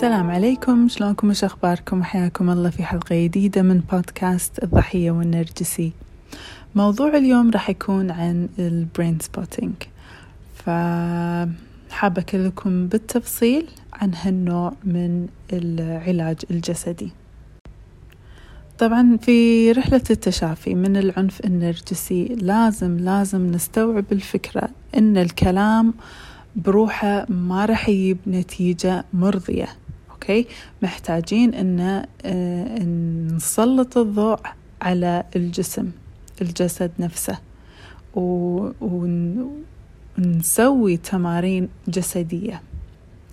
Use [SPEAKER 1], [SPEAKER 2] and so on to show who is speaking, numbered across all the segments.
[SPEAKER 1] السلام عليكم. شلونكم؟ وش أخباركم؟ حياكم الله في حلقة جديدة من بودكاست الضحية والنرجسي. موضوع اليوم راح يكون عن ال brain spotting فحابة أكلمكم بالتفصيل عن هالنوع من العلاج الجسدي. طبعا في رحلة التشافي من العنف النرجسي لازم لازم نستوعب الفكرة إن الكلام بروحه ما راح يجيب نتيجة مرضية. okay محتاجين أن آه، نسلط الضوء على الجسم الجسد نفسه ونسوي تمارين جسدية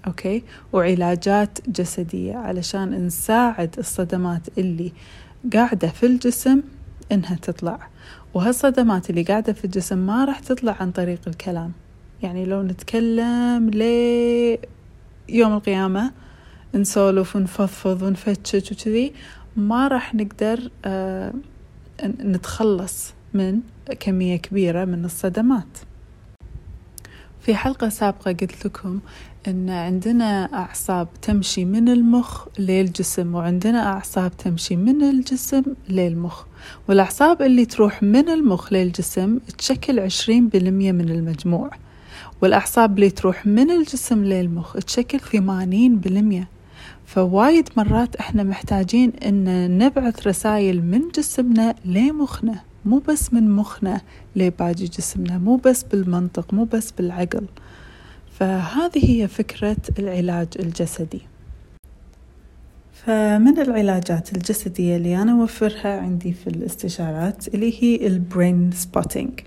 [SPEAKER 1] okay؟ وعلاجات جسدية علشان نساعد الصدمات اللي قاعدة في الجسم إنها تطلع. وهالصدمات اللي قاعدة في الجسم ما راح تطلع عن طريق الكلام. يعني لو نتكلم لي يوم القيامة نسولف ونفضفض ونفتش وكذي ما راح نقدر آه نتخلص من كمية كبيرة من الصدمات. في حلقة سابقة قلت لكم أن عندنا أعصاب تمشي من المخ للجسم وعندنا أعصاب تمشي من الجسم للمخ والأعصاب اللي تروح من المخ للجسم تشكل عشرين بالمية من المجموع والأعصاب اللي تروح من الجسم للمخ تشكل ثمانين بالمية. فوايد مرات إحنا محتاجين إن نبعث رسائل من جسمنا لمخنا مو بس من مخنا لباقي جسمنا مو بس بالمنطق مو بس بالعقل. فهذه هي فكرة العلاج الجسدي. فمن العلاجات الجسدية اللي أنا أوفرها عندي في الاستشارات اللي هي ال brain spotting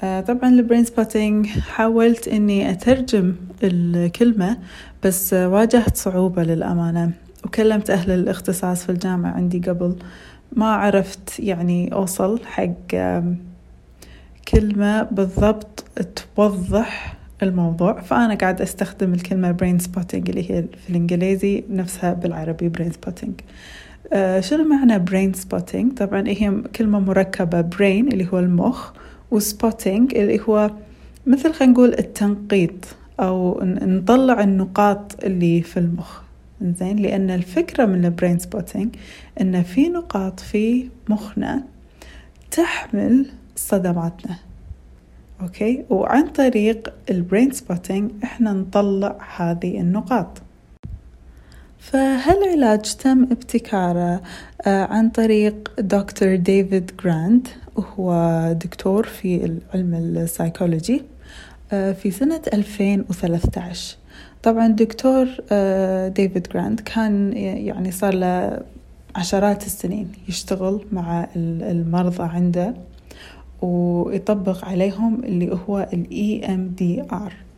[SPEAKER 1] طبعا ال brain spotting حاولت إني أترجم الكلمة بس واجهت صعوبة للأمانة وكلمت أهل الاختصاص في الجامعة عندي قبل. ما عرفت يعني أوصل حق كلمة بالضبط توضح الموضوع. فأنا قاعد أستخدم الكلمة brain spotting اللي هي في الإنجليزي نفسها بالعربي brain spotting آه شنو معنى brain spotting طبعا هي كلمة مركبة brain اللي هو المخ. و spotting اللي هو مثل خلينا نقول التنقيط أو نطلع النقاط اللي في المخ. زين لأن الفكرة من ال brain spotting إن في نقاط في مخنا تحمل صدماتنا. okay؟ وعن طريق ال brain spotting إحنا نطلع هذه النقاط. فهالعلاج تم ابتكاره آه، عن طريق دكتور ديفيد جراند وهو دكتور في علم السايكولوجي آه، في سنة 2013 طبعا دكتور آه، ديفيد جراند كان يعني صار له عشرات السنين يشتغل مع المرضى عنده ويطبق عليهم اللي هو ال EMDR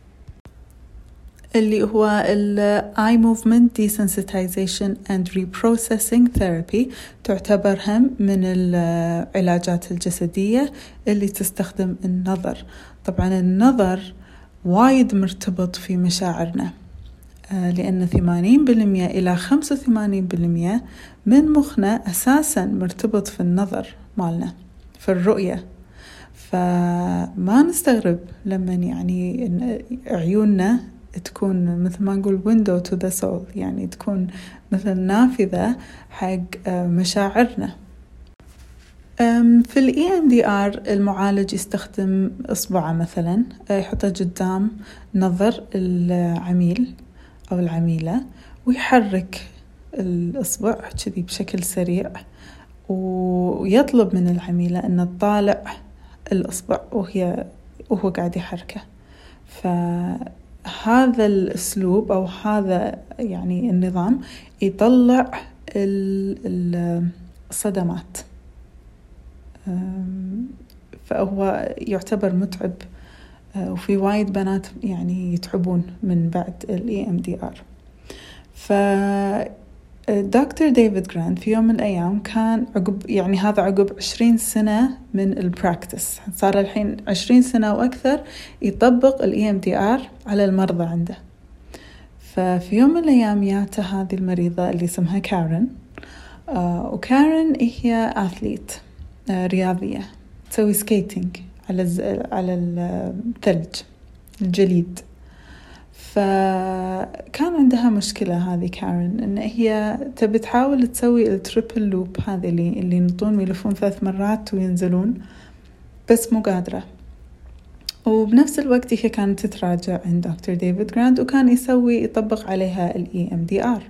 [SPEAKER 1] اللي هو ال Eye Movement Desensitization and Reprocessing Therapy تعتبر هم من العلاجات الجسدية اللي تستخدم النظر. طبعا النظر وايد مرتبط في مشاعرنا آه، لأن ثمانين بالمية إلى خمسة وثمانين بالمية من مخنا أساسا مرتبط في النظر مالنا في الرؤية. فما نستغرب لما يعني عيوننا تكون مثل ما نقول window to the soul يعني تكون مثل نافذة حق آه، مشاعرنا. في ال EMDR المعالج يستخدم إصبعه مثلا آه، يحطه قدام نظر العميل أو العميلة ويحرك الإصبع كذي بشكل سريع ويطلب من العميلة أن تطالع الإصبع وهي وهو قاعد يحركه. فهذا الأسلوب أو هذا يعني النظام يطلع الصدمات. فهو يعتبر متعب أه، وفي وايد بنات يعني يتعبون من بعد ال EMDR ف دكتور ديفيد جراند في يوم من الأيام كان عقب يعني هذا عقب عشرين سنة من ال practice صار الحين عشرين سنة وأكثر يطبق ال EMDR على المرضى عنده. ففي يوم من الأيام جاته هذه المريضة اللي اسمها كارن آه وكارن هي athlete آه رياضية. تسوي skating على. على الثلج الجليد. فكان عندها مشكلة هذه كارن إن هي تبي تحاول تسوي ال triple loop هذه اللي اللي ينطون ويلفون ثلاث مرات وينزلون بس مو قادرة. وبنفس الوقت هي كانت تتراجع عند دكتور ديفيد جراند وكان يسوي يطبق عليها ال EMDR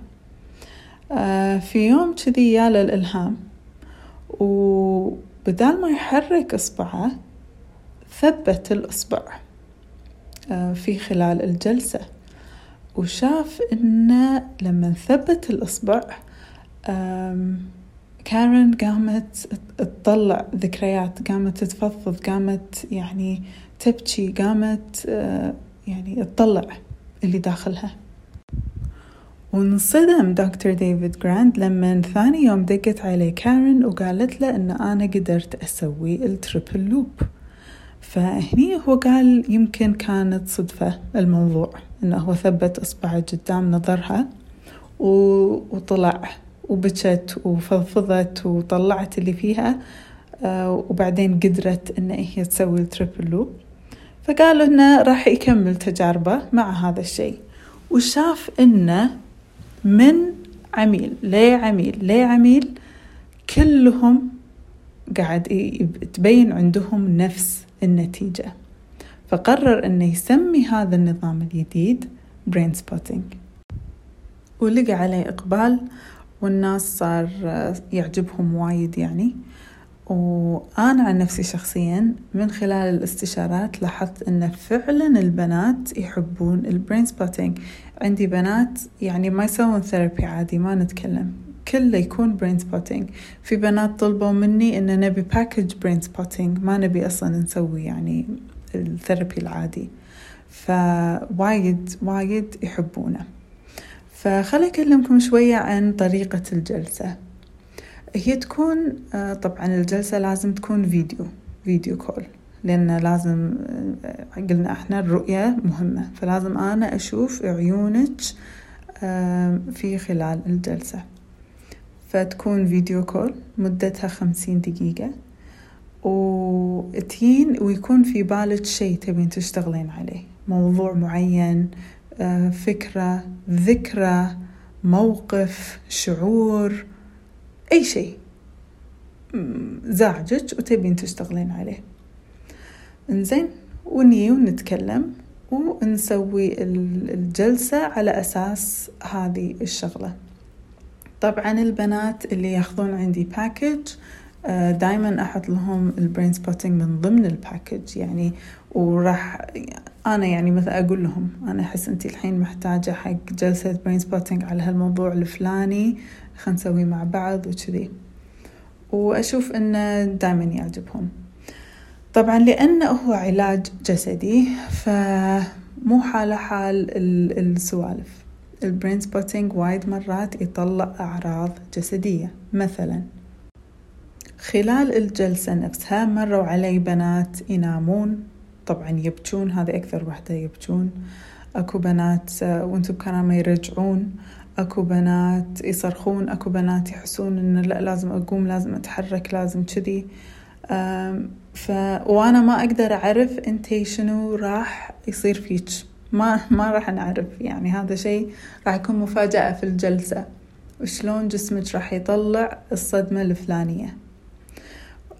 [SPEAKER 1] في يوم كذي ياله الإلهام وبدال ما يحرك إصبعه ثبت الإصبع آه، في خلال الجلسة. وشاف إنه لما ثبت الإصبع كارن قامت تطلع ذكريات قامت تتفضفض قامت يعني تبكي قامت آه، يعني تطلع اللي داخلها. وانصدم دكتور ديفيد جراند لما ثاني يوم دقت عليه كارن وقالت له إن أنا قدرت أسوي ال triple loop فهني هو قال يمكن كانت صدفة الموضوع إنه هو ثبت إصبعه قدام نظرها وطلع وبكت وفضفضت وطلعت اللي فيها آه، وبعدين قدرت إن هي تسوي التريبل لوب فقالوا إنه راح يكمل تجاربه مع هذا الشيء. وشاف إنه من عميل لعميل لعميل كلهم قاعد تبين عندهم نفس النتيجة. فقرر أنه يسمي هذا النظام الجديد brain spotting ولقى عليه إقبال والناس صار يعجبهم وايد يعني. وأنا عن نفسي شخصيا من خلال الاستشارات لاحظت أن فعلا البنات يحبون ال brain spotting عندي بنات يعني ما يسوون therapy عادي ما نتكلم. كله يكون brain spotting في بنات طلبوا مني إن نبي package brain spotting ما نبي أصلا نسوي يعني ال therapy العادي. فوايد وايد يحبونه. فخلي أكلمكم شوية عن طريقة الجلسة. هي تكون آه، طبعا الجلسة لازم تكون video video call لأن لازم آه، قلنا إحنا الرؤية مهمة. فلازم أنا أشوف عيونك في خلال الجلسة. فتكون video call مدتها خمسين دقيقة وتين ويكون في بالك شيء تبين تشتغلين عليه. موضوع معين آه، فكرة ذكرى موقف شعور أي شيء. زعجك وتبين تشتغلين عليه. إنزين وني ونتكلم ونسوي الجلسة على أساس هذه الشغلة. طبعا البنات اللي ياخذون عندي package آه، دائما أحط لهم ال brain spotting من ضمن ال package يعني وراح أنا يعني مثلا أقول لهم أنا أحس انت الحين محتاجة حق جلسة brain spotting على هالموضوع الفلاني خلينا نسويه مع بعض وكذي. وأشوف انه دائما يعجبهم. طبعا لأنه هو علاج جسدي فمو حاله حال السوالف. ال brain spotting وايد مرات يطلع أعراض جسدية. مثلا خلال الجلسة نفسها مروا علي بنات ينامون. طبعا يبكون هذه أكثر وحدة يبكون. أكو بنات وأنتم بكرامة يرجعون. أكو بنات يصرخون. أكو بنات يحسون إن لا لازم أقوم لازم أتحرك لازم كذي. ف... وأنا ما أقدر أعرف أنتي شنو راح يصير فيك. ما ما راح نعرف يعني هذا شيء راح يكون مفاجأة في الجلسة. وشلون جسمك راح يطلع الصدمة الفلانية.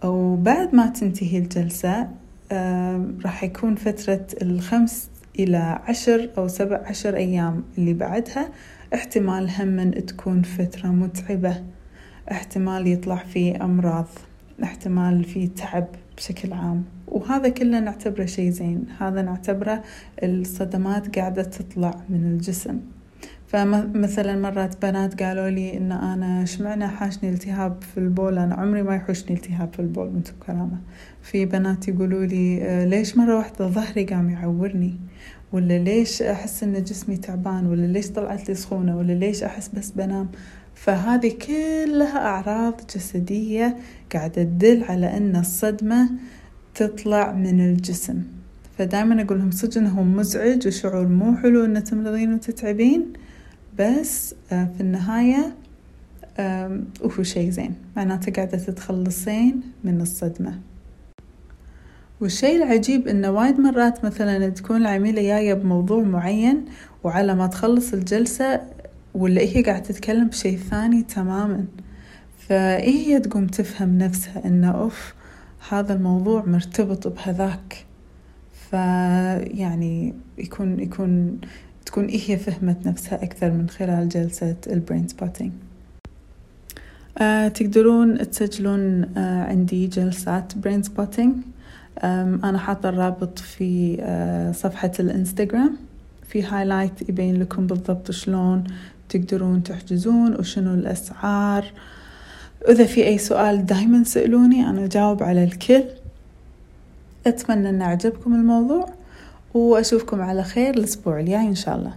[SPEAKER 1] وبعد ما تنتهي الجلسة راح يكون فترة الخمس إلى عشر أو سبع عشر أيام اللي بعدها احتمال هم تكون فترة متعبة. احتمال يطلع فيه أمراض. احتمال في تعب. بشكل عام. وهذا كله نعتبره شيء زين. هذا نعتبره الصدمات قاعدة تطلع من الجسم. فمثلا مرات بنات قالوا لي إن أنا شمعنا حاشني التهاب في البول؟ أنا عمري ما يحوشني التهاب في البول من كلامه في بنات يقولوا لي آه، ليش مرة واحدة ظهري قام يعورني؟ ولا ليش أحس إن جسمي تعبان؟ ولا ليش طلعت لي سخونة؟ ولا ليش أحس بس بنام؟ فهذه كلها أعراض جسدية قاعدة تدل على أن الصدمة تطلع من الجسم. فدائما أقول لهم صدق مزعج وشعور مو حلو إن تمرضين وتتعبين بس آه، في النهاية وهو شيء زين. معناته قاعدة تتخلصين من الصدمة. والشيء العجيب إنه وايد مرات مثلا تكون العميلة جاية بموضوع معين وعلى ما تخلص الجلسة ولا هي قاعدة تتكلم بشيء ثاني تماما. فإيه هي تقوم تفهم نفسها إنه أوف هذا الموضوع مرتبط بهذاك. فيعني يكون يكون تكون إيه هي فهمت نفسها أكثر من خلال جلسة ال brain spotting آه تقدرون تسجلون آه عندي جلسات برين سبوتينج أنا حاطة الرابط في آه صفحة الإنستغرام. في هايلايت يبين لكم بالضبط شلون تقدرون تحجزون وشنو الأسعار. وإذا في أي سؤال دايما سألوني أنا أجاوب على الكل. أتمنى أن أعجبكم الموضوع وأشوفكم على خير الأسبوع الجاي إن شاء الله.